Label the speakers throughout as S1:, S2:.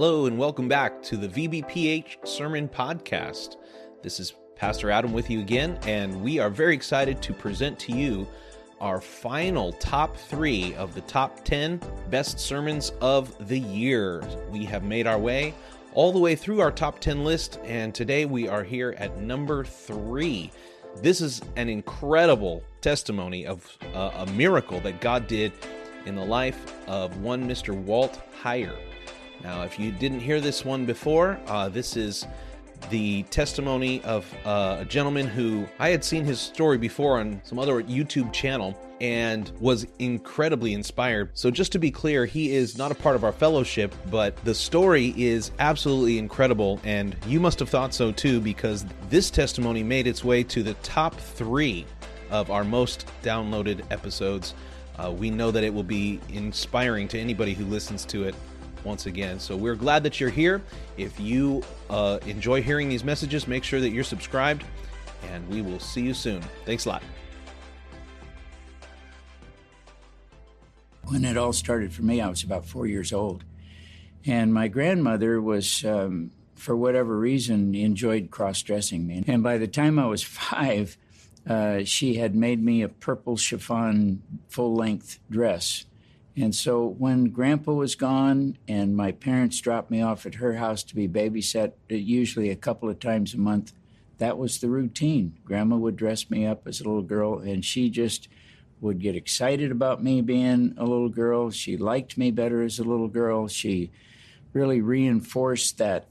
S1: Hello, and welcome back to the VBPH Sermon Podcast. This is Pastor Adam with you again, and we are very excited to present to you our final top three of the top 10 best sermons of the year. We have made our way all the way through our top 10 list, and today we are here at number three. This is an incredible testimony of uh, a miracle that God did in the life of one Mr. Walt Heyer. Now, if you didn't hear this one before, uh, this is the testimony of uh, a gentleman who I had seen his story before on some other YouTube channel and was incredibly inspired. So, just to be clear, he is not a part of our fellowship, but the story is absolutely incredible, and you must have thought so too, because this testimony made its way to the top three of our most downloaded episodes. Uh, we know that it will be inspiring to anybody who listens to it once again. So we're glad that you're here. If you uh, enjoy hearing these messages, make sure that you're subscribed, and we will see you soon. Thanks a lot.
S2: When it all started for me, I was about four years old. And my grandmother was, um, for whatever reason, enjoyed cross dressing me. And by the time I was five, uh, she had made me a purple chiffon full length dress and so when grandpa was gone and my parents dropped me off at her house to be babysat, uh, usually a couple of times a month, that was the routine. Grandma would dress me up as a little girl, and she just would get excited about me being a little girl. She liked me better as a little girl. She really reinforced that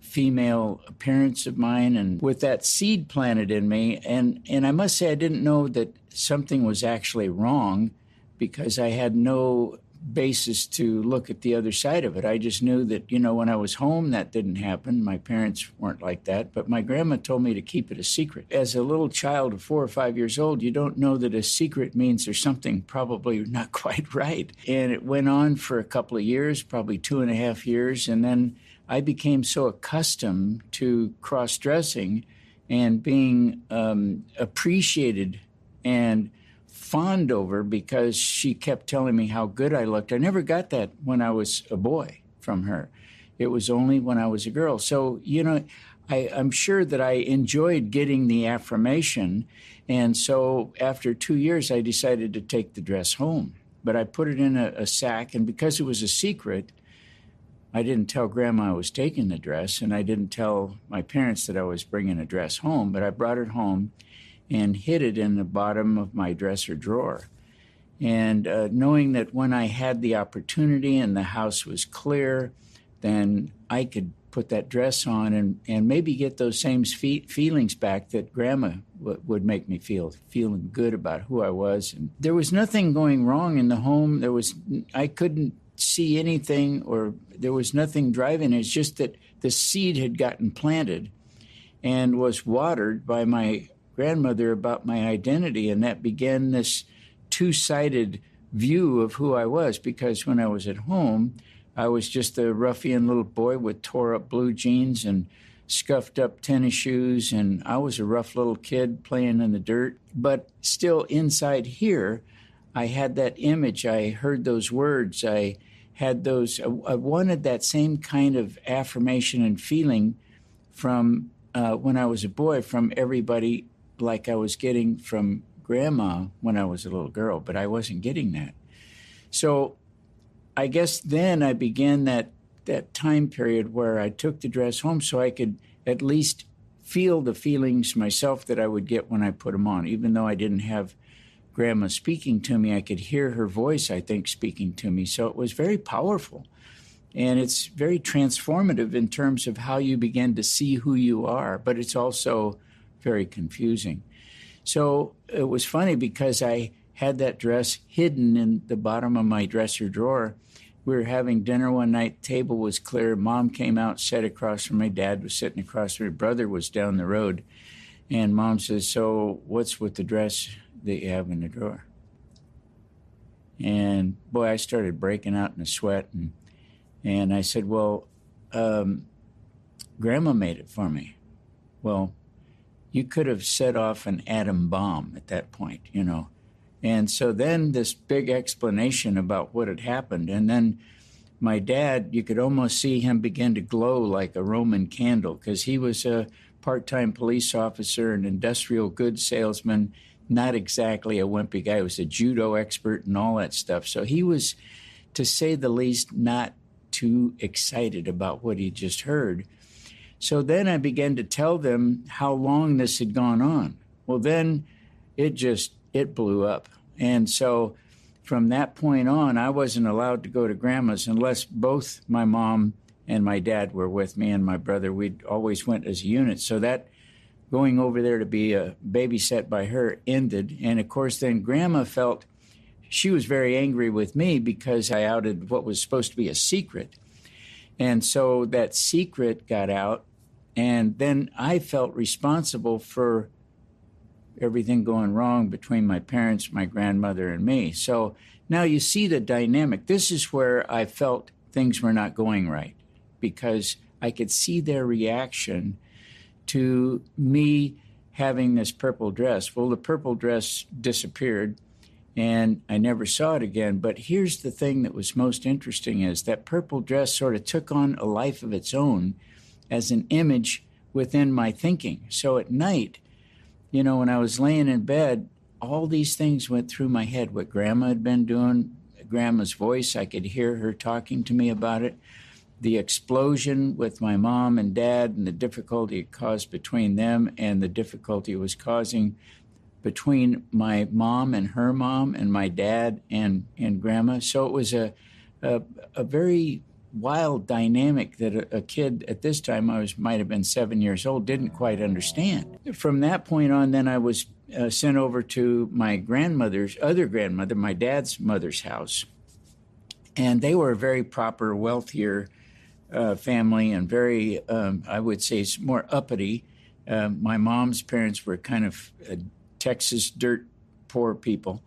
S2: female appearance of mine and with that seed planted in me and and I must say I didn't know that something was actually wrong because I had no basis to look at the other side of it. I just knew that, you know, when I was home, that didn't happen. My parents weren't like that, but my grandma told me to keep it a secret. As a little child of four or five years old, you don't know that a secret means there's something probably not quite right. And it went on for a couple of years, probably two and a half years. And then I became so accustomed to cross dressing and being um, appreciated and fond over because she kept telling me how good I looked. I never got that when I was a boy from her. It was only when I was a girl. So, you know, I, am sure that I enjoyed getting the affirmation. And so after two years, I decided to take the dress home. But I put it in a, a sack, and because it was a secret, I didn't tell grandma I was taking the dress, and I didn't tell my parents that I was bringing a dress home, but I brought it home and hid it in the bottom of my dresser drawer. And uh, knowing that when I had the opportunity and the house was clear, then I could put that dress on and, and maybe get those same fe- feelings back that grandma w- would make me feel, feeling good about who I was. And there was nothing going wrong in the home. There was, I couldn't see anything or there was nothing driving it. It's just that the seed had gotten planted and was watered by my grandmother about my identity, and that began this two sided view of who I was because when I was at home, I was just a ruffian little boy with tore up blue jeans and scuffed up tennis shoes, and I was a rough little kid playing in the dirt. But still, inside here, I had that image. I heard those words. I had those, I wanted that same kind of affirmation and feeling from uh, when I was a boy from everybody like I was getting from grandma when I was a little girl, but I wasn't getting that. So I guess then I began that that time period where I took the dress home so I could at least feel the feelings myself that I would get when I put them on. Even though I didn't have grandma speaking to me, I could hear her voice, I think, speaking to me. So it was very powerful. And it's very transformative in terms of how you begin to see who you are, but it's also very confusing. So it was funny because I had that dress hidden in the bottom of my dresser drawer. We were having dinner one night, table was clear. Mom came out, sat across from my dad was sitting across from me. brother was down the road. And mom says, So what's with the dress that you have in the drawer? And boy, I started breaking out in a sweat. And, and I said, Well, um, grandma made it for me. Well, you could have set off an atom bomb at that point, you know. And so then this big explanation about what had happened. And then my dad, you could almost see him begin to glow like a Roman candle because he was a part time police officer, an industrial goods salesman, not exactly a wimpy guy. He was a judo expert and all that stuff. So he was, to say the least, not too excited about what he just heard. So then I began to tell them how long this had gone on. Well, then it just it blew up. And so from that point on, I wasn't allowed to go to grandma's unless both my mom and my dad were with me and my brother. We always went as a unit. So that going over there to be uh, babysat by her ended. And of course, then grandma felt she was very angry with me because I outed what was supposed to be a secret. And so that secret got out. And then I felt responsible for everything going wrong between my parents, my grandmother, and me. So now you see the dynamic. This is where I felt things were not going right because I could see their reaction to me having this purple dress. Well, the purple dress disappeared and I never saw it again. But here's the thing that was most interesting is that purple dress sort of took on a life of its own as an image within my thinking. So at night, you know, when I was laying in bed, all these things went through my head what grandma had been doing, grandma's voice, I could hear her talking to me about it. The explosion with my mom and dad and the difficulty it caused between them and the difficulty it was causing between my mom and her mom and my dad and, and grandma. So it was a, a, a very wild dynamic that a, kid at this time I was might have been seven years old didn't quite understand. From that point on, then I was uh, sent over to my grandmother's other grandmother, my dad's mother's house, and they were a very proper, wealthier uh, family and very, um, I would say, more uppity. Uh, my mom's parents were kind of uh, Texas dirt poor people.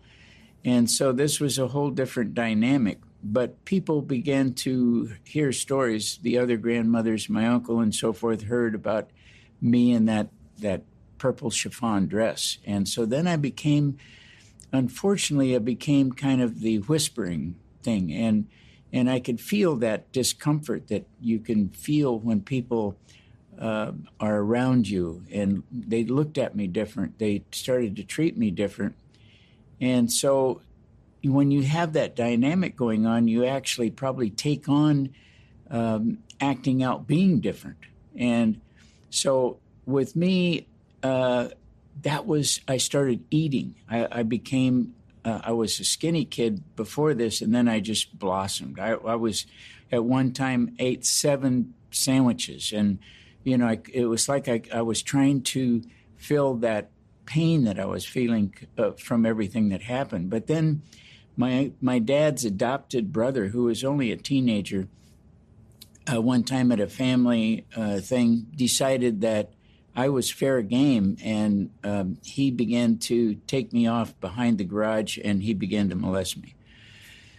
S2: And so this was a whole different dynamic but people began to hear stories. The other grandmothers, my uncle and so forth, heard about me in that that purple chiffon dress, and so then I became, unfortunately, I became kind of the whispering thing, and and I could feel that discomfort that you can feel when people uh, are around you, and they looked at me different. They started to treat me different, and so when you have that dynamic going on, you actually probably take on um, acting out being different. And so with me, uh, that was, I started eating. I, I became, uh, I was a skinny kid before this, and then I just blossomed. I, I was, at one time, ate seven sandwiches. And, you know, I, it was like I, I was trying to fill that pain that I was feeling uh, from everything that happened. But then, my my dad's adopted brother, who was only a teenager, uh, one time at a family uh, thing, decided that I was fair game, and um, he began to take me off behind the garage, and he began to molest me.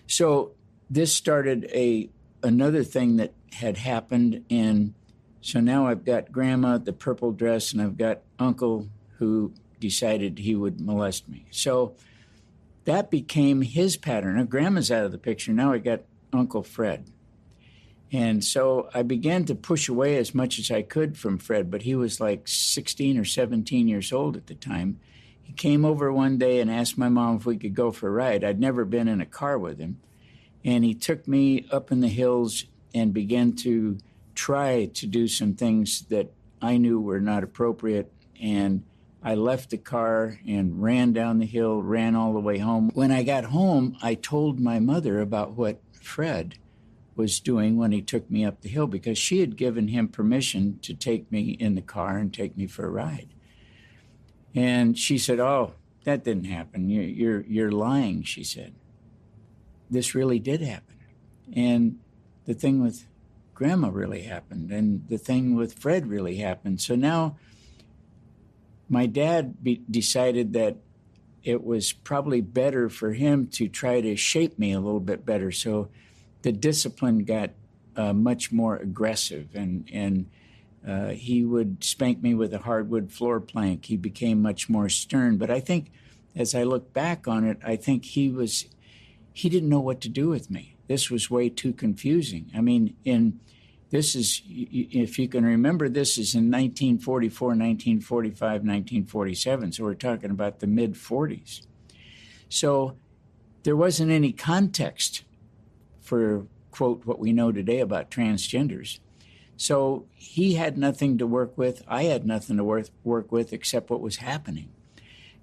S2: So this started a another thing that had happened, and so now I've got grandma, the purple dress, and I've got uncle who decided he would molest me. So that became his pattern. Now, grandma's out of the picture. Now I got Uncle Fred. And so I began to push away as much as I could from Fred, but he was like 16 or 17 years old at the time. He came over one day and asked my mom if we could go for a ride. I'd never been in a car with him. And he took me up in the hills and began to try to do some things that I knew were not appropriate. And I left the car and ran down the hill, ran all the way home. When I got home, I told my mother about what Fred was doing when he took me up the hill because she had given him permission to take me in the car and take me for a ride. And she said, "Oh, that didn't happen. You're you're, you're lying," she said. This really did happen. And the thing with grandma really happened and the thing with Fred really happened. So now my dad be- decided that it was probably better for him to try to shape me a little bit better. So the discipline got uh, much more aggressive, and and uh, he would spank me with a hardwood floor plank. He became much more stern. But I think, as I look back on it, I think he was he didn't know what to do with me. This was way too confusing. I mean, in this is, if you can remember, this is in 1944, 1945, 1947. So we're talking about the mid 40s. So there wasn't any context for, quote, what we know today about transgenders. So he had nothing to work with. I had nothing to work, work with except what was happening.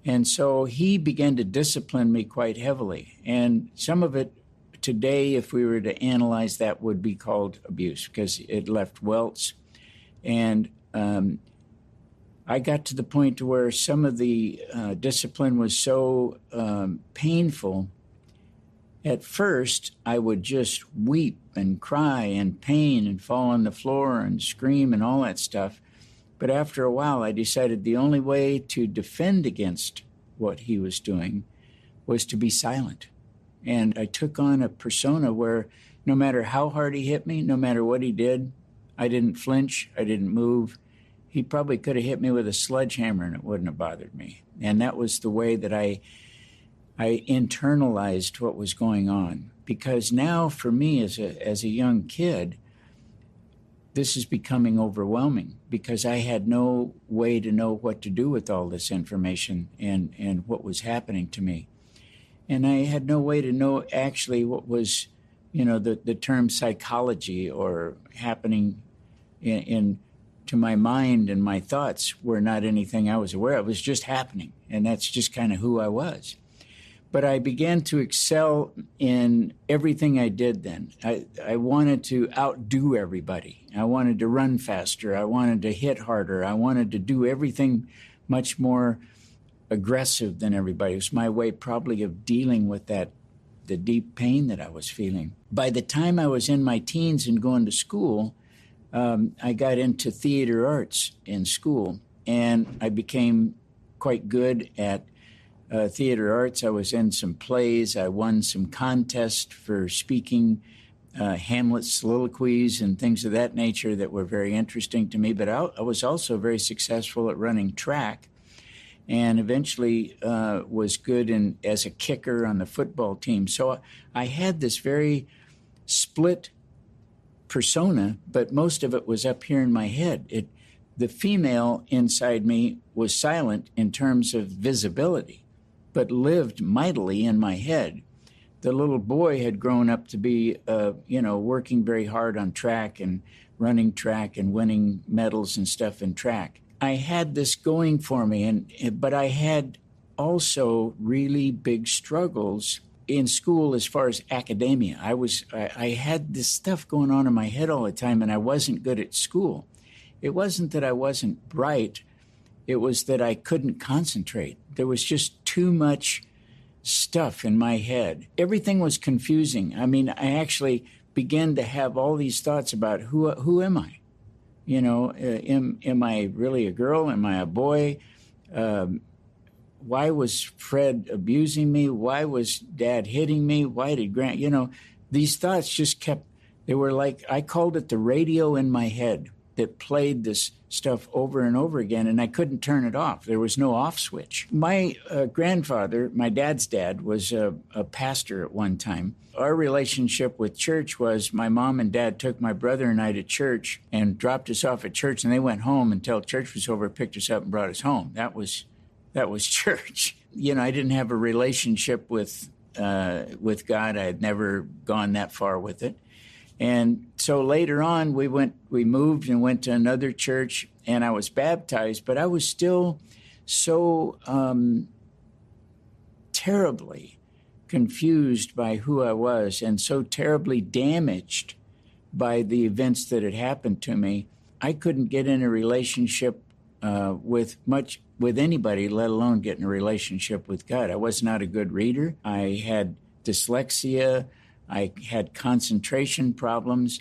S2: And so he began to discipline me quite heavily. And some of it today, if we were to analyze that, would be called abuse because it left welts. And um, I got to the point where some of the uh, discipline was so um, painful. At first, I would just weep and cry and pain and fall on the floor and scream and all that stuff. But after a while, I decided the only way to defend against what he was doing was to be silent. And I took on a persona where no matter how hard he hit me, no matter what he did, I didn't flinch, I didn't move. He probably could have hit me with a sledgehammer and it wouldn't have bothered me. And that was the way that I I internalized what was going on. Because now for me as a as a young kid, this is becoming overwhelming because I had no way to know what to do with all this information and, and what was happening to me and I had no way to know actually what was, you know, the, the term psychology or happening in, in to my mind and my thoughts were not anything I was aware of. It was just happening, and that's just kind of who I was. But I began to excel in everything I did then. I, I wanted to outdo everybody. I wanted to run faster. I wanted to hit harder. I wanted to do everything much more aggressive than everybody. It was my way probably of dealing with that the deep pain that I was feeling. By the time I was in my teens and going to school, um, I got into theater arts in school, and I became quite good at uh, theater arts. I was in some plays. I won some contests for speaking uh, Hamlet soliloquies and things of that nature that were very interesting to me. But I, I was also very successful at running track and eventually uh, was good in as a kicker on the football team. So I had this very split persona, but most of it was up here in my head. It, the female inside me was silent in terms of visibility, but lived mightily in my head. The little boy had grown up to be, uh, you know, working very hard on track and running track and winning medals and stuff in track. I had this going for me, and but I had also really big struggles in school as far as academia. I was I, I, had this stuff going on in my head all the time, and I wasn't good at school. It wasn't that I wasn't bright; it was that I couldn't concentrate. There was just too much stuff in my head. Everything was confusing. I mean, I actually began to have all these thoughts about who who am I? You know, uh, am, am I really a girl? Am I a boy? Um, why was Fred abusing me? Why was dad hitting me? Why did Grant, you know, these thoughts just kept, they were like, I called it the radio in my head that played this stuff over and over again, and I couldn't turn it off. There was no off switch. My uh, grandfather, my dad's dad, was a, a pastor at one time. Our relationship with church was my mom and dad took my brother and I to church and dropped us off at church, and they went home until church was over, picked us up, and brought us home. That was that was church. You know, I didn't have a relationship with uh, with God. I had never gone that far with it. And so later on, we went, we moved and went to another church, and I was baptized, but I was still so um, terribly confused by who I was and so terribly damaged by the events that had happened to me. I couldn't get in a relationship uh, with much with anybody, let alone get in a relationship with God. I was not a good reader. I had dyslexia. I had concentration problems.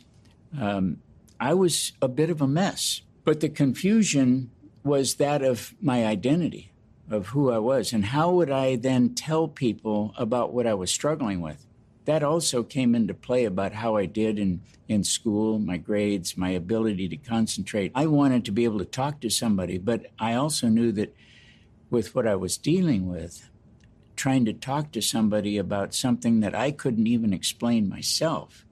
S2: Um, I was a bit of a mess. But the confusion was that of my identity, of who I was. And how would I then tell people about what I was struggling with? That also came into play about how I did in, in school, my grades, my ability to concentrate. I wanted to be able to talk to somebody, but I also knew that with what I was dealing with, trying to talk to somebody about something that I couldn't even explain myself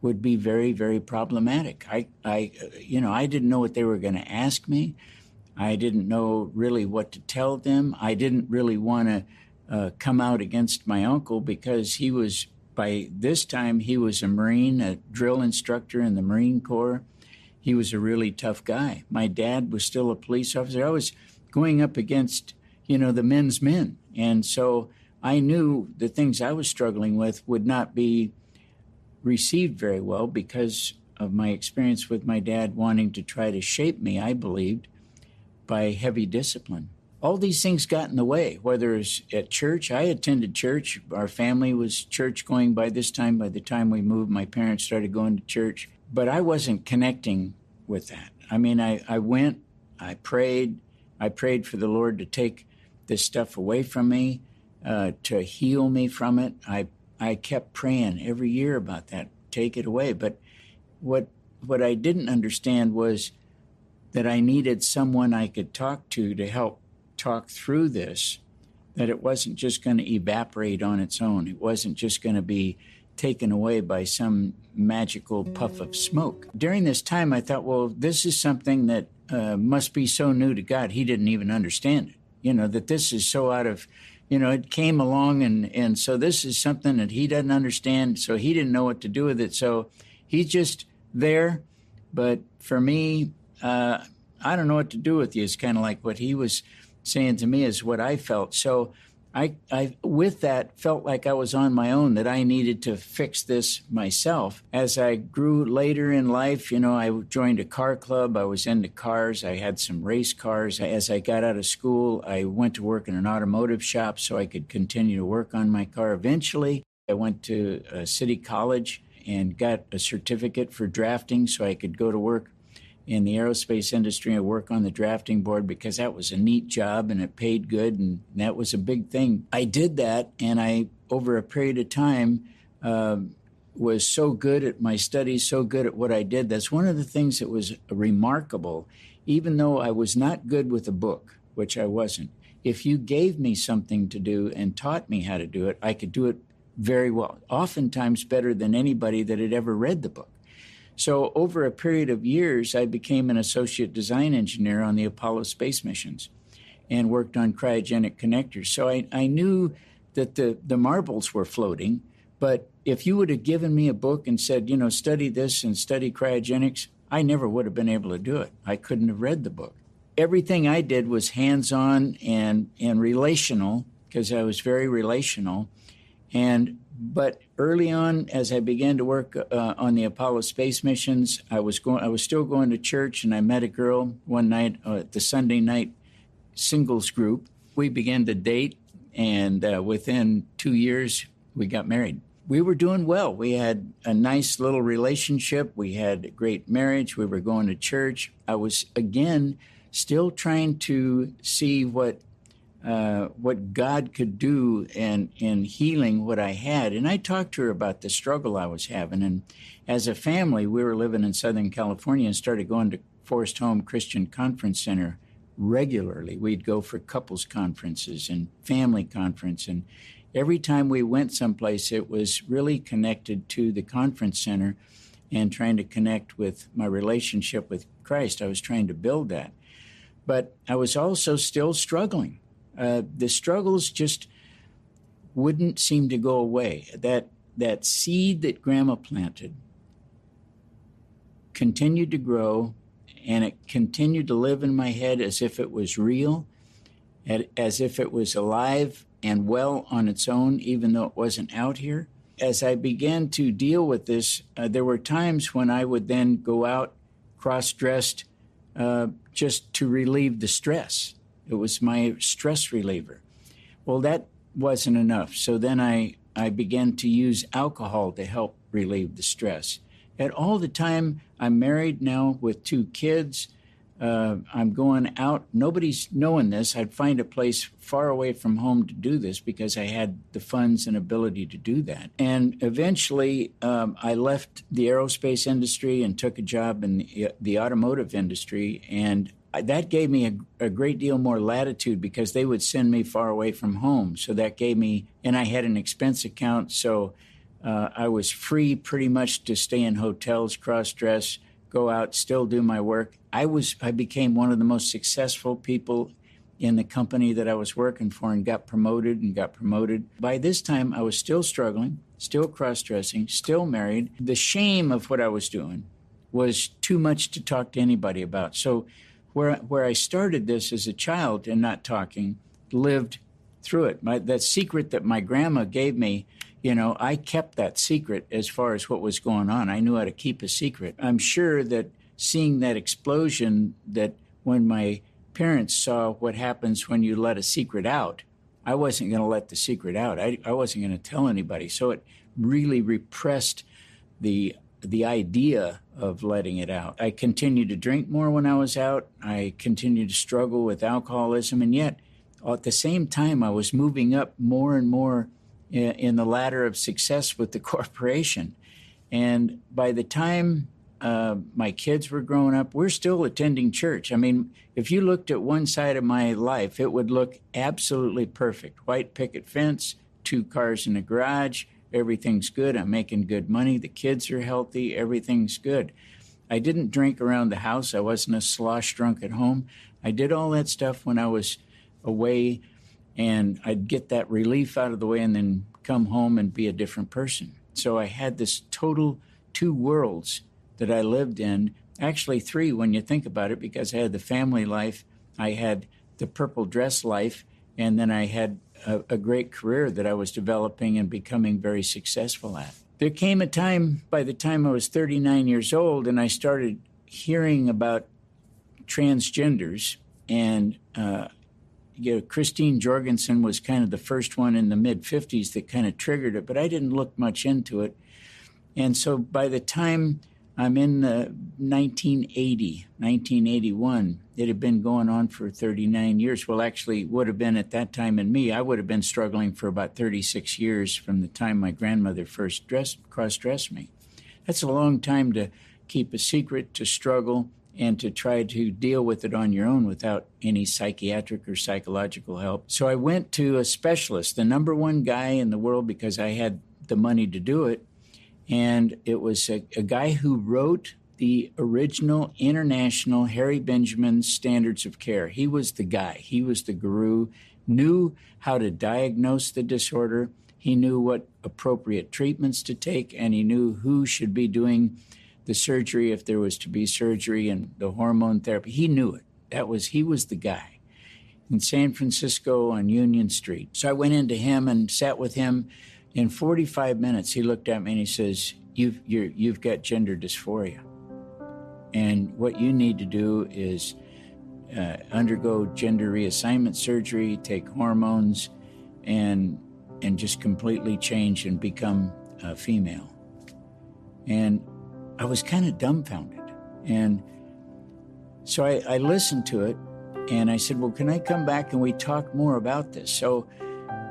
S2: would be very, very problematic. I, I, you know, I didn't know what they were going to ask me. I didn't know really what to tell them. I didn't really want to uh, come out against my uncle because he was, by this time, he was a Marine, a drill instructor in the Marine Corps. He was a really tough guy. My dad was still a police officer. I was going up against, you know, the men's men. And so I knew the things I was struggling with would not be received very well because of my experience with my dad wanting to try to shape me, I believed, by heavy discipline. All these things got in the way, whether it's at church. I attended church. Our family was church going by this time. By the time we moved, my parents started going to church. But I wasn't connecting with that. I mean, I, I went, I prayed, I prayed for the Lord to take this stuff away from me, uh, to heal me from it. I I kept praying every year about that. Take it away. But what what I didn't understand was that I needed someone I could talk to to help talk through this. That it wasn't just going to evaporate on its own. It wasn't just going to be taken away by some magical puff of smoke. During this time, I thought, well, this is something that uh, must be so new to God, He didn't even understand it. You know, that this is so out of you know, it came along, and and so this is something that he doesn't understand. So he didn't know what to do with it. So he's just there. But for me, uh, I don't know what to do with you. It's kind of like what he was saying to me is what I felt. So I, I, with that, felt like I was on my own, that I needed to fix this myself. As I grew later in life, you know, I joined a car club. I was into cars. I had some race cars. As I got out of school, I went to work in an automotive shop so I could continue to work on my car. Eventually, I went to a city college and got a certificate for drafting so I could go to work in the aerospace industry and work on the drafting board because that was a neat job and it paid good and that was a big thing. I did that and I, over a period of time, uh, was so good at my studies, so good at what I did. That's one of the things that was remarkable, even though I was not good with a book, which I wasn't. If you gave me something to do and taught me how to do it, I could do it very well, oftentimes better than anybody that had ever read the book. So, over a period of years, I became an associate design engineer on the Apollo space missions and worked on cryogenic connectors. So, I, I knew that the, the marbles were floating. But if you would have given me a book and said, you know, study this and study cryogenics, I never would have been able to do it. I couldn't have read the book. Everything I did was hands on and, and relational because I was very relational. And but early on, as I began to work uh, on the Apollo space missions, I was going. I was still going to church, and I met a girl one night uh, at the Sunday night singles group. We began to date, and uh, within two years, we got married. We were doing well. We had a nice little relationship. We had a great marriage. We were going to church. I was again still trying to see what uh, what God could do in, in healing what I had. And I talked to her about the struggle I was having. And as a family, we were living in Southern California and started going to Forest Home Christian Conference Center regularly. We'd go for couples conferences and family conference. And every time we went someplace, it was really connected to the conference center and trying to connect with my relationship with Christ. I was trying to build that. But I was also still struggling uh, the struggles just wouldn't seem to go away. That that seed that Grandma planted continued to grow, and it continued to live in my head as if it was real, as if it was alive and well on its own, even though it wasn't out here. As I began to deal with this, uh, there were times when I would then go out cross dressed uh, just to relieve the stress. It was my stress reliever. Well, that wasn't enough. So then I, I began to use alcohol to help relieve the stress. At all the time, I'm married now with two kids. Uh, I'm going out. Nobody's knowing this. I'd find a place far away from home to do this because I had the funds and ability to do that. And eventually, um, I left the aerospace industry and took a job in the, the automotive industry. And that gave me a, a, great deal more latitude because they would send me far away from home. So that gave me, and I had an expense account. So uh, I was free pretty much to stay in hotels, cross dress, go out, still do my work. I was, I became one of the most successful people in the company that I was working for and got promoted and got promoted. By this time, I was still struggling, still cross dressing, still married. The shame of what I was doing was too much to talk to anybody about. So, where, where I started this as a child and not talking, lived through it. My, that secret that my grandma gave me, you know, I kept that secret as far as what was going on. I knew how to keep a secret. I'm sure that seeing that explosion, that when my parents saw what happens when you let a secret out, I wasn't going to let the secret out. I, I wasn't going to tell anybody. So it really repressed the the idea of letting it out. I continued to drink more when I was out. I continued to struggle with alcoholism, and yet at the same time, I was moving up more and more in the ladder of success with the corporation. And by the time uh, my kids were growing up, we're still attending church. I mean, if you looked at one side of my life, it would look absolutely perfect white picket fence, two cars in the garage, everything's good. I'm making good money. The kids are healthy. Everything's good. I didn't drink around the house. I wasn't a slosh drunk at home. I did all that stuff when I was away, and I'd get that relief out of the way and then come home and be a different person. So I had this total two worlds that I lived in. Actually, three when you think about it, because I had the family life, I had the purple dress life, and then I had a, a great career that I was developing and becoming very successful at. There came a time, by the time I was 39 years old, and I started hearing about transgenders. And uh, you know, Christine Jorgensen was kind of the first one in the mid 50s that kind of triggered it, but I didn't look much into it. And so by the time I'm in uh, 1980, 1981. It had been going on for 39 years. Well, actually, would have been at that time in me. I would have been struggling for about 36 years from the time my grandmother first dressed, cross-dressed me. That's a long time to keep a secret, to struggle, and to try to deal with it on your own without any psychiatric or psychological help. So I went to a specialist, the number one guy in the world because I had the money to do it, and it was a, a guy who wrote the original international Harry Benjamin standards of care. He was the guy, he was the guru, knew how to diagnose the disorder, he knew what appropriate treatments to take, and he knew who should be doing the surgery if there was to be surgery and the hormone therapy. He knew it. That was he was the guy in San Francisco on Union Street. So I went into him and sat with him in 45 minutes, he looked at me and he says, You've, you have got gender dysphoria. And what you need to do is uh, undergo gender reassignment surgery, take hormones, and, and just completely change and become a female. And I was kind of dumbfounded. And so I, I listened to it and I said, Well, can I come back and we talk more about this? So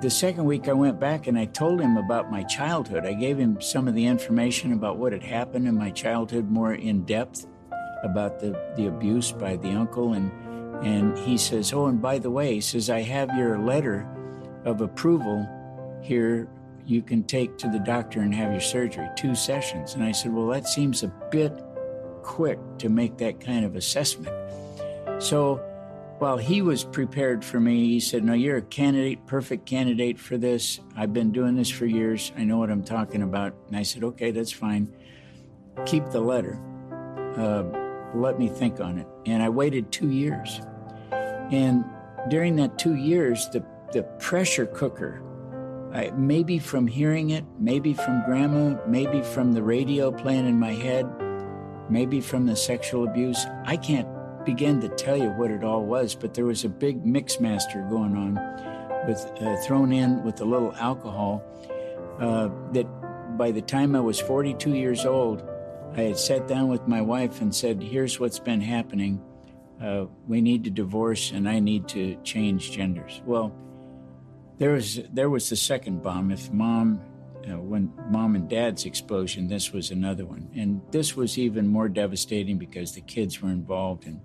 S2: the second week I went back and I told him about my childhood. I gave him some of the information about what had happened in my childhood more in depth about the, the abuse by the uncle and and he says, "Oh, and by the way, he says I have your letter of approval here you can take to the doctor and have your surgery, two sessions." And I said, "Well, that seems a bit quick to make that kind of assessment." So while he was prepared for me, he said, No, you're a candidate, perfect candidate for this. I've been doing this for years. I know what I'm talking about. And I said, Okay, that's fine. Keep the letter. Uh, let me think on it. And I waited two years. And during that two years, the, the pressure cooker, I, maybe from hearing it, maybe from grandma, maybe from the radio playing in my head, maybe from the sexual abuse, I can't begin to tell you what it all was, but there was a big mix master going on with uh, thrown in with a little alcohol uh, that by the time I was 42 years old, I had sat down with my wife and said, Here's what's been happening. Uh, we need to divorce and I need to change genders. Well, there was there was the second bomb. If mom, uh, when mom and dad's explosion, this was another one, and this was even more devastating because the kids were involved and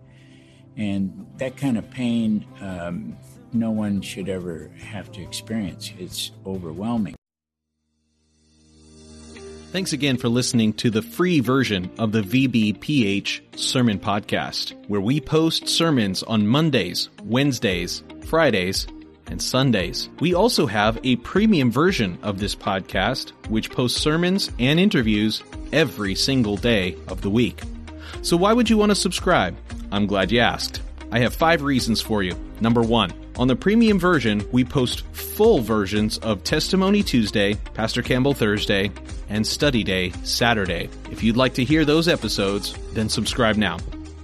S2: And that kind of pain, um, no one should ever have to experience. It's overwhelming.
S1: Thanks again for listening to the free version of the VBPH Sermon Podcast, where we post sermons on Mondays, Wednesdays, Fridays, and Sundays. We also have a premium version of this podcast, which posts sermons and interviews every single day of the week. So why would you want to subscribe? I'm glad you asked. I have five reasons for you. Number one, on the premium version, we post full versions of Testimony Tuesday, Pastor Campbell Thursday, and Study Day Saturday. If you'd like to hear those episodes, then subscribe now.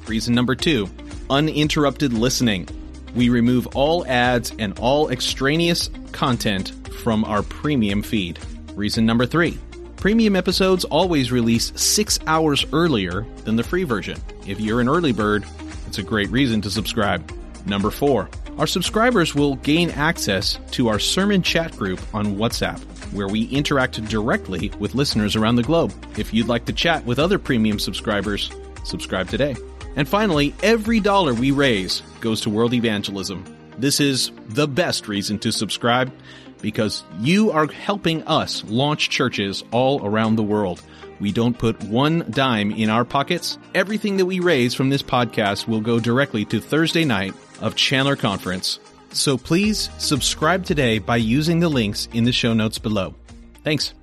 S1: Reason number two uninterrupted listening. We remove all ads and all extraneous content from our premium feed. Reason number three premium episodes always release six hours earlier than the free version. If you're an early bird, it's a great reason to subscribe. Number four, our subscribers will gain access to our sermon chat group on WhatsApp, where we interact directly with listeners around the globe. If you'd like to chat with other premium subscribers, subscribe today. And finally, every dollar we raise goes to world evangelism. This is the best reason to subscribe because you are helping us launch churches all around the world. We don't put one dime in our pockets. Everything that we raise from this podcast will go directly to Thursday night of Chandler Conference. So please subscribe today by using the links in the show notes below. Thanks.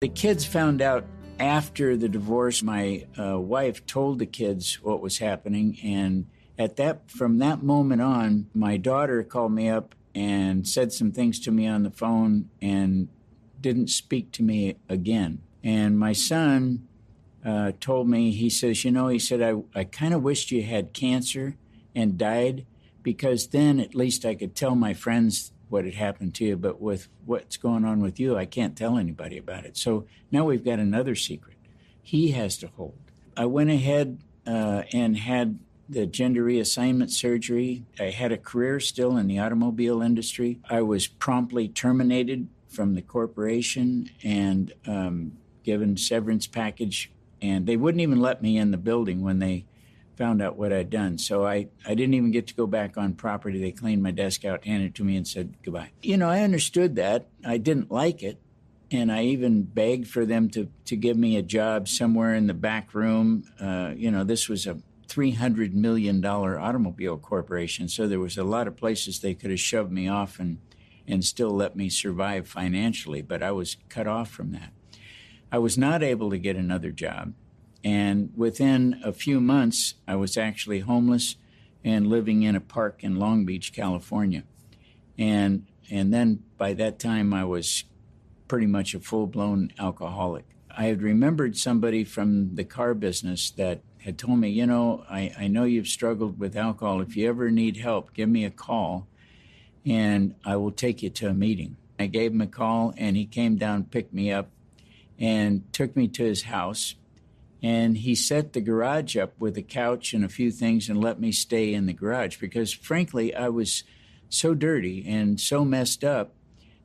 S2: The kids found out after the divorce. My uh, wife told the kids what was happening, and at that from that moment on, my daughter called me up and said some things to me on the phone and didn't speak to me again. And my son uh, told me, he says, you know, he said, I, I kind of wished you had cancer and died because then at least I could tell my friends what had happened to you. But with what's going on with you, I can't tell anybody about it. So now we've got another secret he has to hold. I went ahead uh, and had the gender reassignment surgery. I had a career still in the automobile industry. I was promptly terminated from the corporation and um, given severance package, and they wouldn't even let me in the building when they found out what I'd done. So I, I didn't even get to go back on property. They cleaned my desk out, handed it to me, and said goodbye. You know, I understood that. I didn't like it. And I even begged for them to, to give me a job somewhere in the back room. Uh, you know, this was a $300 million automobile corporation. So there was a lot of places they could have shoved me off and, and still let me survive financially. But I was cut off from that. I was not able to get another job. And within a few months, I was actually homeless and living in a park in Long Beach, California. And and then by that time I was pretty much a full-blown alcoholic. I had remembered somebody from the car business that had told me, you know, I, I know you've struggled with alcohol. If you ever need help, give me a call and I will take you to a meeting. I gave him a call and he came down, picked me up, and took me to his house and he set the garage up with a couch and a few things and let me stay in the garage because frankly I was so dirty and so messed up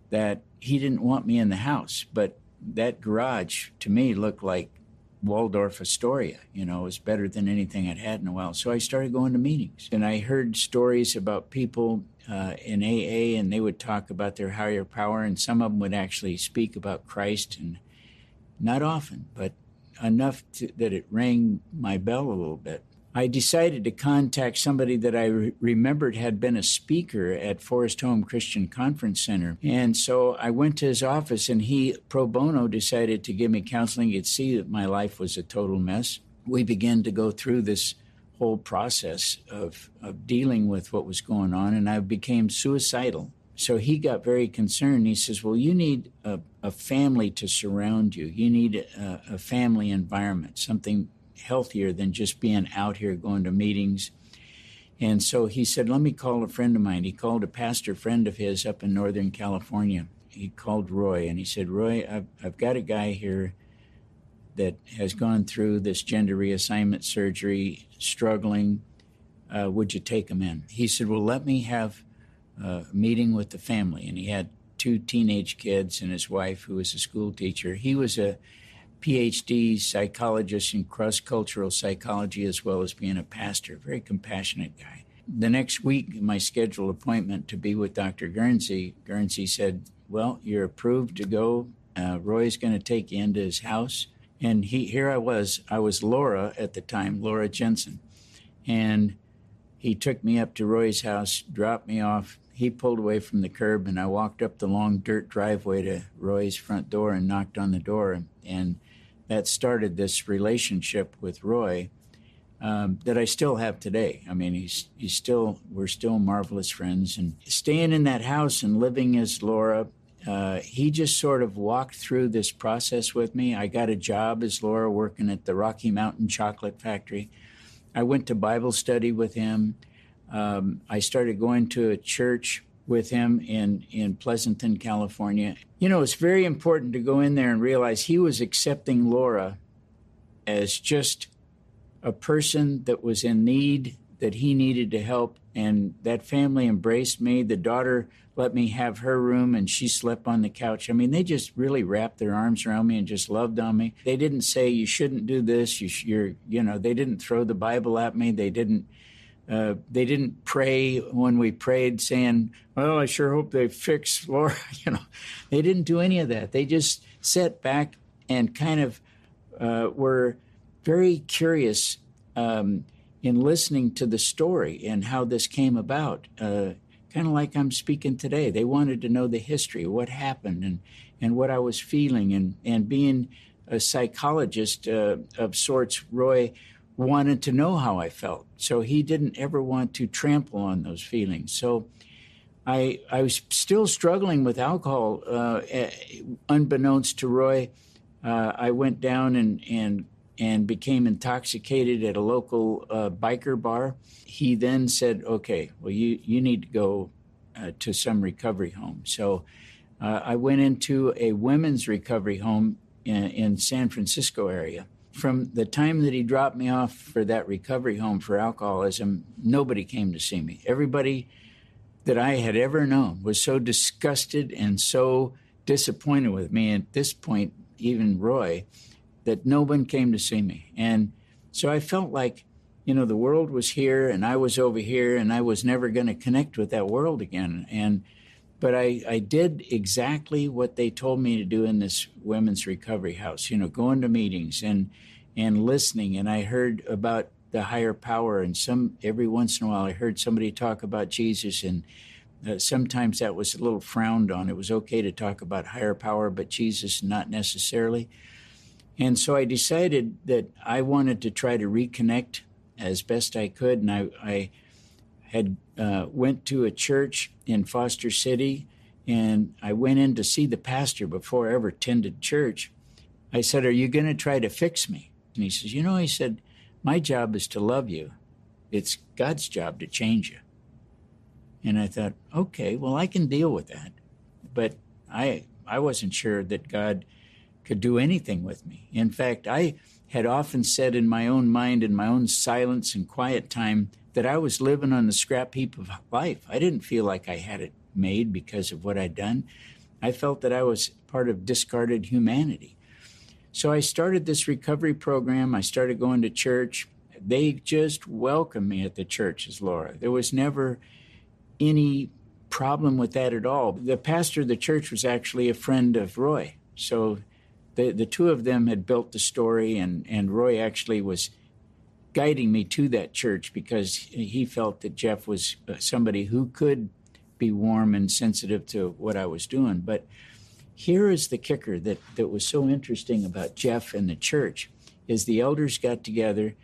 S2: that he didn't want me in the house but that garage to me looked like Waldorf Astoria, you know, it was better than anything I'd had in a while. So I started going to meetings and I heard stories about people uh, in AA and they would talk about their higher power and some of them would actually speak about Christ and not often, but enough to, that it rang my bell a little bit. I decided to contact somebody that I re- remembered had been a speaker at Forest Home Christian Conference Center. And so I went to his office, and he, pro bono, decided to give me counseling. He'd see that my life was a total mess. We began to go through this whole process of, of dealing with what was going on, and I became suicidal. So he got very concerned. He says, Well, you need a, a family to surround you. You need a, a, family environment, something healthier than just being out here going to meetings. And so he said, Let me call a friend of mine. He called a pastor friend of his up in Northern California. He called Roy and he said, Roy, I've, I've got a guy here that has gone through this gender reassignment surgery, struggling. Uh, would you take him in? He said, Well, let me have a meeting with the family, and he had two teenage kids and his wife, who was a school teacher. He was a PhD psychologist in cross cultural psychology as well as being a pastor. Very compassionate guy. The next week, my scheduled appointment to be with Dr. Guernsey, Guernsey said, Well, you're approved to go. Uh, Roy's going to take you into his house. And he, here I was. I was Laura at the time, Laura Jensen. And he took me up to Roy's house, dropped me off. He pulled away from the curb, and I walked up the long dirt driveway to Roy's front door and knocked on the door. And that started this relationship with Roy um, that I still have today. I mean, he's he's still we're still marvelous friends, and staying in that house and living as Laura. Uh, he just sort of walked through this process with me. I got a job as Laura working at the Rocky Mountain Chocolate Factory. I went to Bible study with him. Um, I started going to a church with him in, in Pleasanton, California. You know, it's very important to go in there and realize he was accepting Laura as just a person that was in need, that he needed to help. And that family embraced me. The daughter let me have her room and she slept on the couch. I mean, they just really wrapped their arms around me and just loved on me. They didn't say, you shouldn't do this. You, you're, you know, they didn't throw the Bible at me. They didn't uh, they didn't pray when we prayed, saying, "Well, I sure hope they fix Laura." you know, they didn't do any of that. They just sat back and kind of uh, were very curious um, in listening to the story and how this came about. Uh, kind of like I'm speaking today. They wanted to know the history, what happened, and and what I was feeling, and and being a psychologist uh, of sorts, Roy wanted to know how I felt. So he didn't ever want to trample on those feelings. So I, I was still struggling with alcohol. Uh, eh, unbeknownst to Roy, uh, I went down and, and, and became intoxicated at a local uh, biker bar. He then said, okay, well, you, you need to go uh, to some recovery home. So uh, I went into a women's recovery home in, in San Francisco area from the time that he dropped me off for that recovery home for alcoholism, nobody came to see me. Everybody that I had ever known was so disgusted and so disappointed with me. At this point, even Roy, that no one came to see me. And so I felt like, you know, the world was here and I was over here and I was never going to connect with that world again. And but I, I did exactly what they told me to do in this women's recovery house, you know, going to meetings and and listening. And I heard about the higher power, and some every once in a while I heard somebody talk about Jesus, and uh, sometimes that was a little frowned on. It was okay to talk about higher power, but Jesus not necessarily. And so I decided that I wanted to try to reconnect as best I could, and I, I had uh, went to a church in Foster City, and I went in to see the pastor before I ever attended church. I said, "Are you going to try to fix me?" And he says, "You know," he said, "my job is to love you. It's God's job to change you." And I thought, "Okay, well, I can deal with that," but I I wasn't sure that God could do anything with me. In fact, I had often said in my own mind, in my own silence and quiet time, that I was living on the scrap heap of life. I didn't feel like I had it made because of what I'd done. I felt that I was part of discarded humanity. So I started this recovery program. I started going to church. They just welcomed me at the church as Laura. There was never any problem with that at all. The pastor of the church was actually a friend of Roy. So the, two of them had built the story, and, and Roy actually was guiding me to that church because he felt that Jeff was uh, somebody who could be warm and sensitive to what I was doing. But here is the kicker that, that was so interesting about Jeff and the church is the elders got together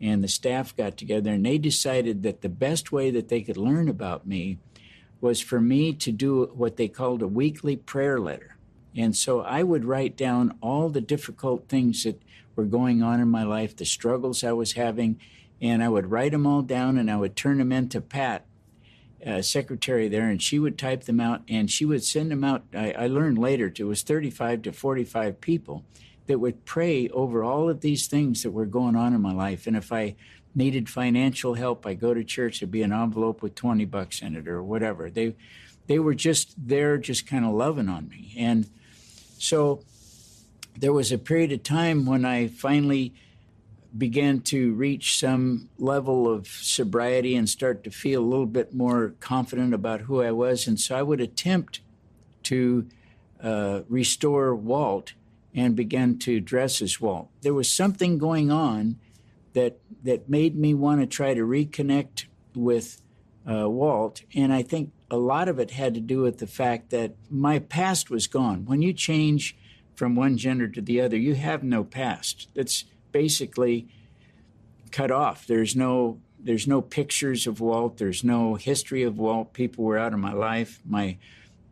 S2: and the staff got together and they decided that the best way that they could learn about me was for me to do what they called a weekly prayer letter. And so I would write down all the difficult things that were going on in my life, the struggles I was having, and I would write them all down and I would turn them into Pat, uh, secretary there, and she would type them out and she would send them out. I, I learned later it was 35 to 45 people that would pray over all of these things that were going on in my life. And if I needed financial help, I go to church. There'd be an envelope with 20 bucks in it or whatever. They, they were just there, just kind of loving on me. And so there was a period of time when I finally began to reach some level of sobriety and start to feel a little bit more confident about who I was. And so I would attempt to uh, restore Walt and began to dress as Walt. There was something going on that that made me want to try to reconnect with uh, Walt, and I think a lot of it had to do with the fact that my past was gone. When you change from one gender to the other, you have no past. That's basically cut off. There's no there's no pictures of Walt. There's no history of Walt. People were out of my life. My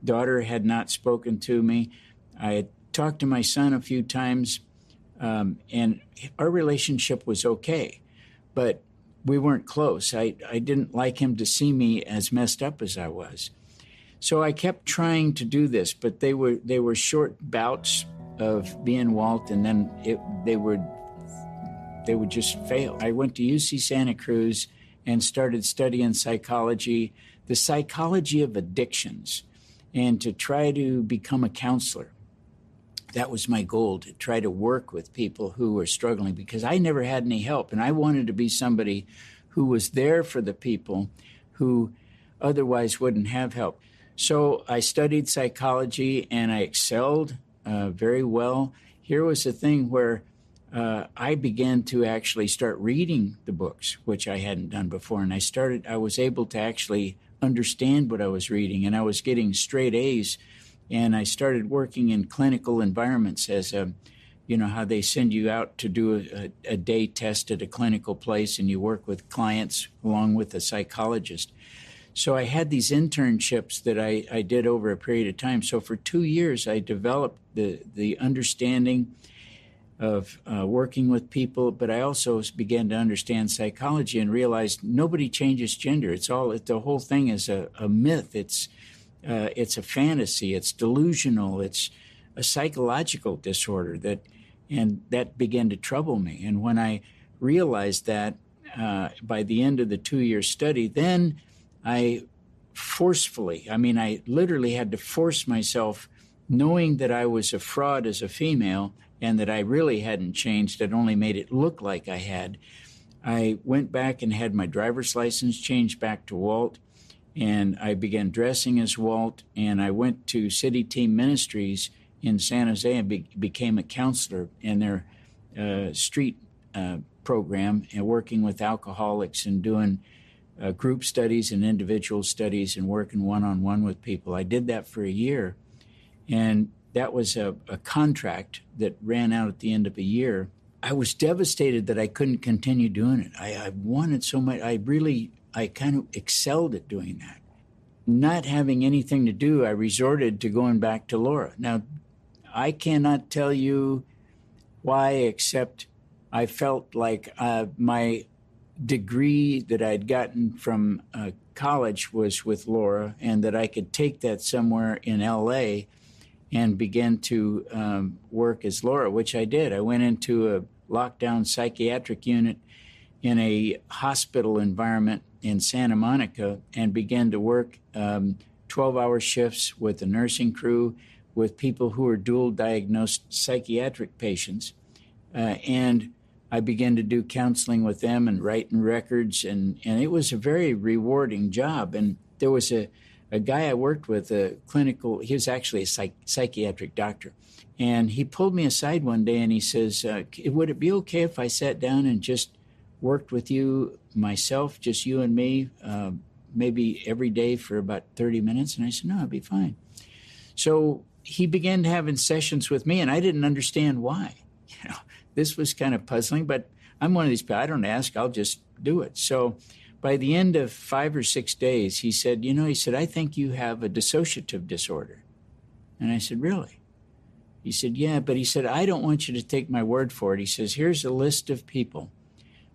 S2: daughter had not spoken to me. I had talked to my son a few times, um, and our relationship was okay, but we weren't close. I, I didn't like him to see me as messed up as I was. So I kept trying to do this, but they were they were short bouts of being Walt, and then it, they would they would just fail. I went to UC Santa Cruz and started studying psychology, the psychology of addictions, and to try to become a counselor that was my goal to try to work with people who were struggling because I never had any help. And I wanted to be somebody who was there for the people who otherwise wouldn't have help. So I studied psychology and I excelled uh, very well. Here was a thing where uh, I began to actually start reading the books, which I hadn't done before. And I started, I was able to actually understand what I was reading, and I was getting straight A's and I started working in clinical environments as a, you know, how they send you out to do a, a day test at a clinical place and you work with clients along with a psychologist. So I had these internships that I, I did over a period of time. So for two years, I developed the, the understanding of uh, working with people, but I also began to understand psychology and realized nobody changes gender. It's all, the whole thing is a, a myth. It's, uh, it's a fantasy. It's delusional. It's a psychological disorder that, and that began to trouble me. And when I realized that uh, by the end of the two-year study, then I forcefully, I mean, I literally had to force myself, knowing that I was a fraud as a female and that I really hadn't changed. It only made it look like I had. I went back and had my driver's license changed back to Walt and I began dressing as Walt. And I went to City Team Ministries in San Jose and be- became a counselor in their uh, street uh, program and working with alcoholics and doing uh, group studies and individual studies and working one on one with people. I did that for a year, and that was a, a contract that ran out at the end of a year. I was devastated that I couldn't continue doing it. I, I wanted so much. I really I kind of excelled at doing that. Not having anything to do, I resorted to going back to Laura. Now, I cannot tell you why, except I felt like uh, my degree that I'd gotten from uh, college was with Laura, and that I could take that somewhere in LA and begin to um, work as Laura, which I did. I went into a lockdown psychiatric unit in a hospital environment in Santa Monica and began to work 12 um, hour shifts with the nursing crew, with people who were dual diagnosed psychiatric patients. Uh, and I began to do counseling with them and writing records, and, and it was a very rewarding job. And there was a, a guy I worked with, a clinical, he was actually a psych, psychiatric doctor. And he pulled me aside one day and he says, uh, Would it be okay if I sat down and just worked with you myself, just you and me, uh, maybe every day for about 30 minutes? And I said, no, I'd be fine. So he began having sessions with me, and I didn't understand why. You know, this was kind of puzzling, but I'm one of these people, I don't ask, I'll just do it. So by the end of five or six days, he said, You know, he said, I think you have a dissociative disorder. And I said, Really? He said, Yeah, but he said, I don't want you to take my word for it. He says, Here's a list of people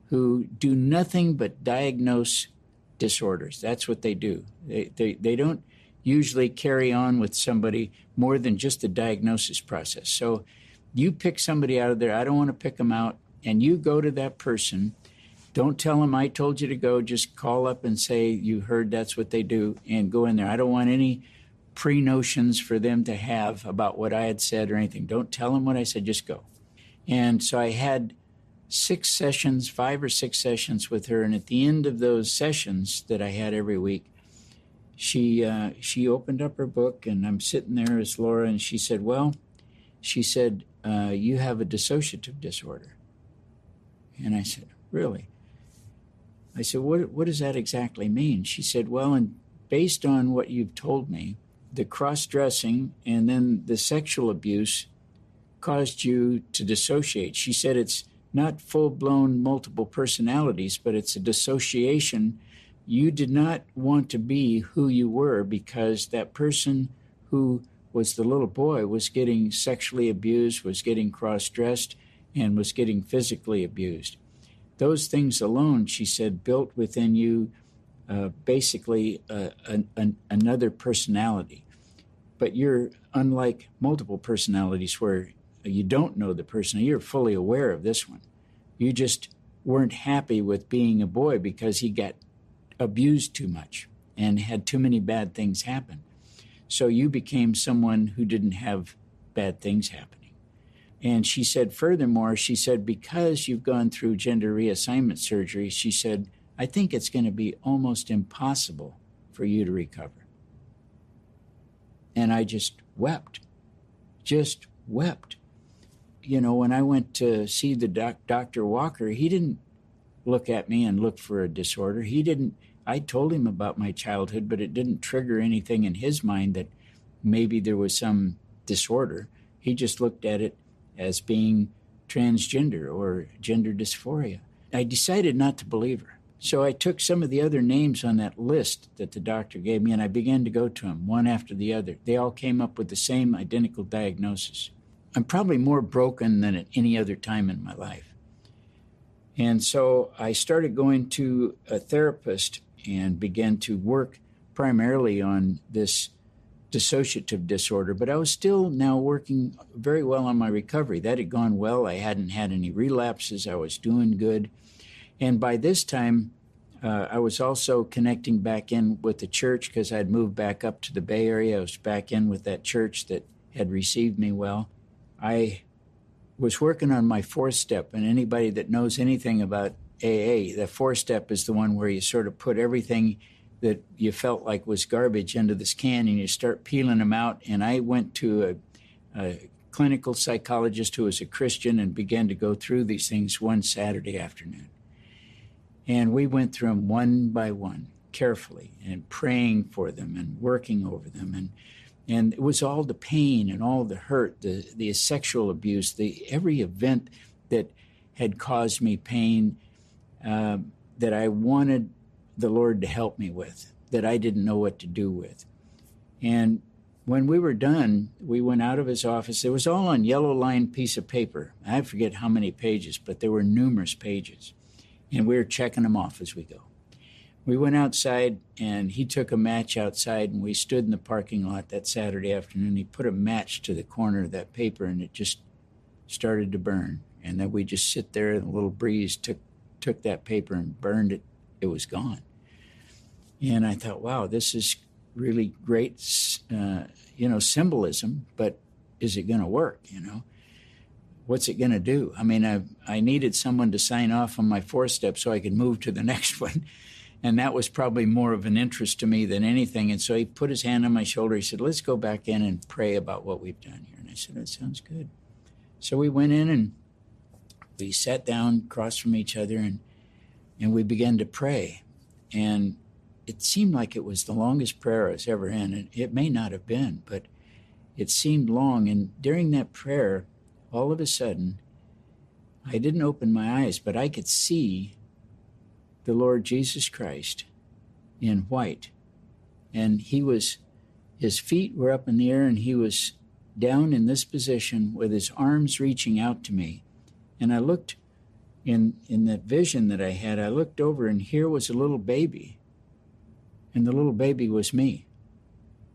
S2: who do nothing but diagnose disorders. That's what they do. They, they, they don't usually carry on with somebody more than just the diagnosis process. So you pick somebody out of there, I don't want to pick them out, and you go to that person. Don't tell them I told you to go. Just call up and say you heard that's what they do and go in there. I don't want any pre notions for them to have about what I had said or anything. Don't tell them what I said, just go. And so I had six sessions, five or six sessions with her. And at the end of those sessions that I had every week, she uh, she opened up her book, and I'm sitting there as Laura, and she said, "Well," she said, uh, "you have a dissociative disorder." And I said, "Really?" I said, "What what does that exactly mean?" She said, "Well, and based on what you've told me, the cross dressing and then the sexual abuse caused you to dissociate." She said, "It's." Not full blown multiple personalities, but it's a dissociation you did not want to be who you were because that person who was the little boy was getting sexually abused, was getting cross dressed, and was getting physically abused. Those things alone, she said, built within you uh, basically uh, an, an, another personality. But you're unlike multiple personalities where you don't know the person, you're fully aware of this one. You just weren't happy with being a boy because he got abused too much and had too many bad things happen. So you became someone who didn't have bad things happening. And she said, furthermore, she said, because you've gone through gender reassignment surgery, she said, I think it's going to be almost impossible for you to recover. And I just wept, just wept. You know, when I went to see the doc, Dr. Walker, he didn't look at me and look for a disorder. He didn't I told him about my childhood, but it didn't trigger anything in his mind that maybe there was some disorder. He just looked at it as being transgender or gender dysphoria. I decided not to believe her. So I took some of the other names on that list that the doctor gave me and I began to go to them one after the other. They all came up with the same identical diagnosis. I'm probably more broken than at any other time in my life. And so I started going to a therapist and began to work primarily on this dissociative disorder, but I was still now working very well on my recovery. That had gone well. I hadn't had any relapses. I was doing good. And by this time, uh, I was also connecting back in with the church because I'd moved back up to the Bay Area. I was back in with that church that had received me well. I was working on my fourth step, and anybody that knows anything about AA. The four step is the one where you sort of put everything that you felt like was garbage into this can and you start peeling them out. And I went to a, a clinical psychologist who was a Christian and began to go through these things one Saturday afternoon. And we went through them one by one, carefully, and praying for them and working over them. And, and it was all the pain and all the hurt, the, the sexual abuse, the every event that had caused me pain uh, that I wanted the Lord to help me with, that I didn't know what to do with. And when we were done, we went out of his office. It was all on yellow lined piece of paper. I forget how many pages, but there were numerous pages. And we were checking them off as we go. We went outside and he took a match outside and we stood in the parking lot that Saturday afternoon. He put a match to the corner of that paper and it just started to burn. And then we just sit there and a little breeze took took that paper and burned it, it was gone. And I thought, wow, this is really great, uh, you know, symbolism, but is it going to work, you know? What's it going to do? I mean, I, I needed someone to sign off on my four step so I could move to the next one. And that was probably more of an interest to me than anything. And so he put his hand on my shoulder. He said, let's go back in and pray about what we've done here. And I said, that sounds good. So we went in and we sat down across from each other and and we began to pray and it seemed like it was the longest prayer I was ever in and it may not have been but it seemed long and during that prayer all of a sudden I didn't open my eyes but I could see the Lord Jesus Christ in white and he was his feet were up in the air and he was down in this position with his arms reaching out to me and I looked in in that vision that I had, I looked over and here was a little baby. And the little baby was me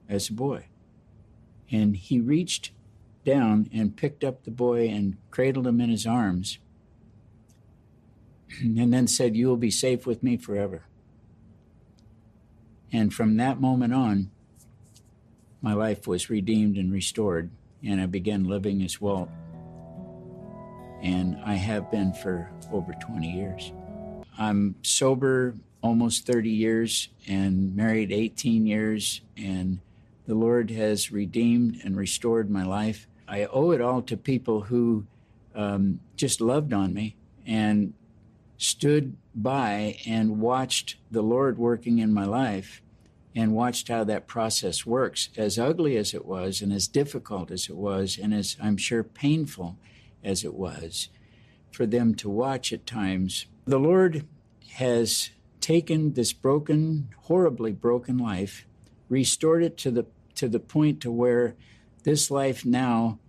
S2: as a boy. And he reached down and picked up the boy and cradled him in his arms and then said, You will be safe with me forever. And from that moment on, my life was redeemed and restored, and I began living as Walt. And I have been for over 20 years. I'm sober almost 30 years and married 18 years, and the Lord has redeemed and restored my life. I owe it all to people who um, just loved on me and stood by and watched the Lord working in my life and watched how that process works, as ugly as it was, and as difficult as it was, and as I'm sure painful as it was for them to watch at times. The Lord has taken this broken, horribly broken life, restored it to the to the point to where this life now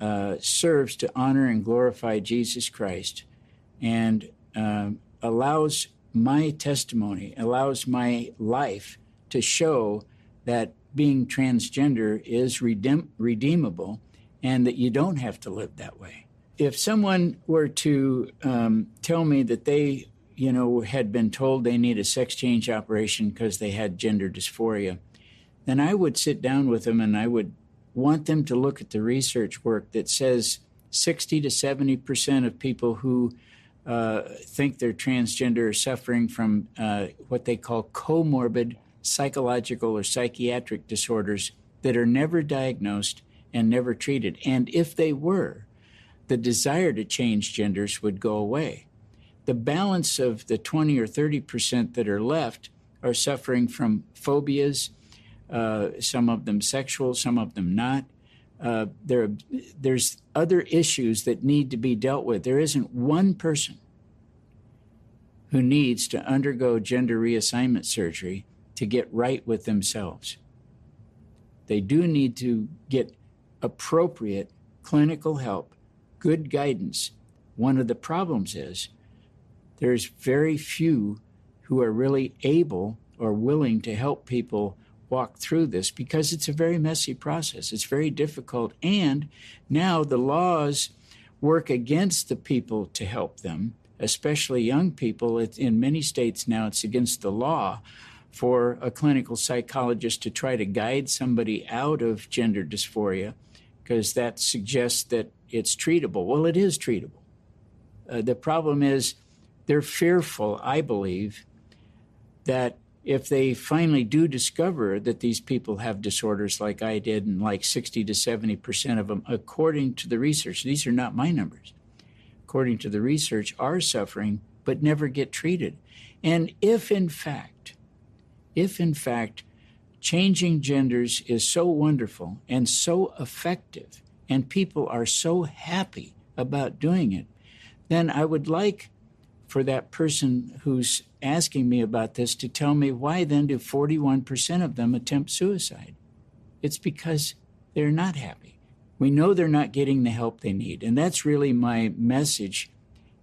S2: uh, serves to honor and glorify Jesus Christ, and uh, allows my testimony, allows my life to show that being transgender is redeem- redeemable and that you don't have to live that way. If someone were to um, tell me that they, you know, had been told they need a sex change operation because they had gender dysphoria, then I would sit down with them and I would want them to look at the research work that says 60 to 70 percent of people who uh, think they're transgender suffering from uh, what they call comorbid psychological or psychiatric disorders that are never diagnosed and never treated. And if they were, the desire to change genders would go away. The balance of the 20 or 30 percent that are left are suffering from phobias, uh, some of them sexual, some of them not. Uh, there, there's other issues that need to be dealt with. There isn't one person who needs to undergo gender reassignment surgery to get right with themselves. They do need to get appropriate clinical help, good guidance. One of the problems is there's very few who are really able or willing to help people walk through this because it's a very messy process. It's very difficult. And now the laws work against the people to help them, especially young people. In many states now, it's against the law for a clinical psychologist to try to guide somebody out of gender dysphoria because that suggests that it's treatable. Well, it is treatable. Uh, the problem is they're fearful, I believe, that if they finally do discover that these people have disorders like I did, and like 60 to 70 percent of them, according to the research, these are not my numbers, according to the research, are suffering but never get treated. And if in fact if in fact changing genders is so wonderful and so effective, and people are so happy about doing it, then I would like for that person who's asking me about this to tell me why then do 41% of them attempt suicide? It's because they're not happy. We know they're not getting the help they need. And that's really my message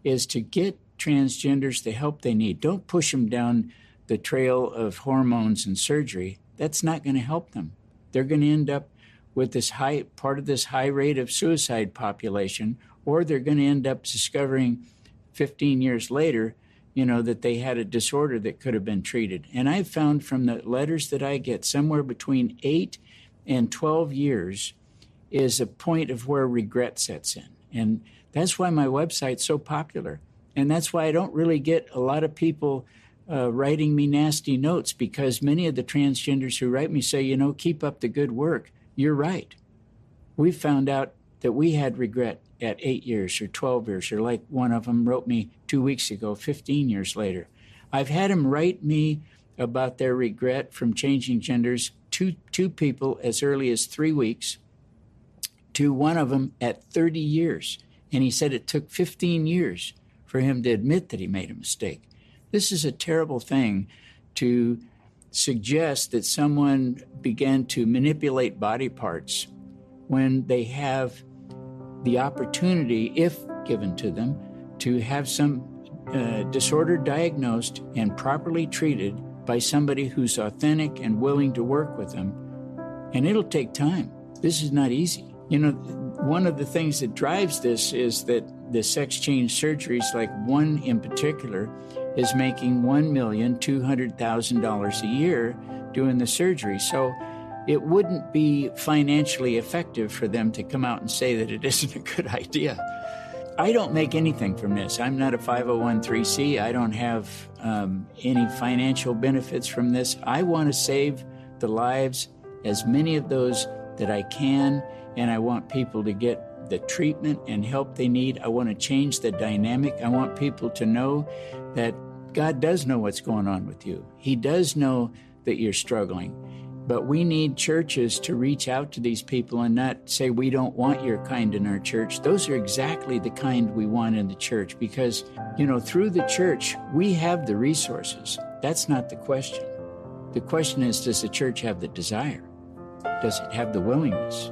S2: is to get transgenders the help they need. Don't push them down the trail of hormones and surgery, that's not going to help them. They're going to end up with this high part of this high rate of suicide population, or they're going to end up discovering 15 years later, you know, that they had a disorder that could have been treated. And I've found from the letters that I get, somewhere between eight and 12 years is a point of where regret sets in. And that's why my website's so popular. And that's why I don't really get a lot of people uh, writing me nasty notes because many of the transgenders who write me say, you know, keep up the good work. You're right. We found out that we had regret at eight years or 12 years, or like one of them wrote me two weeks ago, 15 years later. I've had them write me about their regret from changing genders, two, two people as early as three weeks, to one of them at 30 years. And he said it took 15 years for him to admit that he made a mistake. This is a terrible thing to suggest that someone began to manipulate body parts when they have the opportunity, if given to them, to have some uh, disorder diagnosed and properly treated by somebody who's authentic and willing to work with them. And it'll take time. This is not easy. You know, one of the things that drives this is that the sex change surgeries, like one in particular, is making $1,200,000 a year doing the surgery. So it wouldn't be financially effective for them to come out and say that it isn't a good idea. I don't make anything from this. I'm not a 501c. I don't have um, any financial benefits from this. I want to save the lives as many of those that I can, and I want people to get the treatment and help they need. I want to change the dynamic. I want people to know that God does know what's going on with you. He does know that you're struggling. But we need churches to reach out to these people and not say, we don't want your kind in our church. Those are exactly the kind we want in the church because, you know, through the church, we have the resources. That's not the question. The question is, does the church have the desire? Does it have the willingness?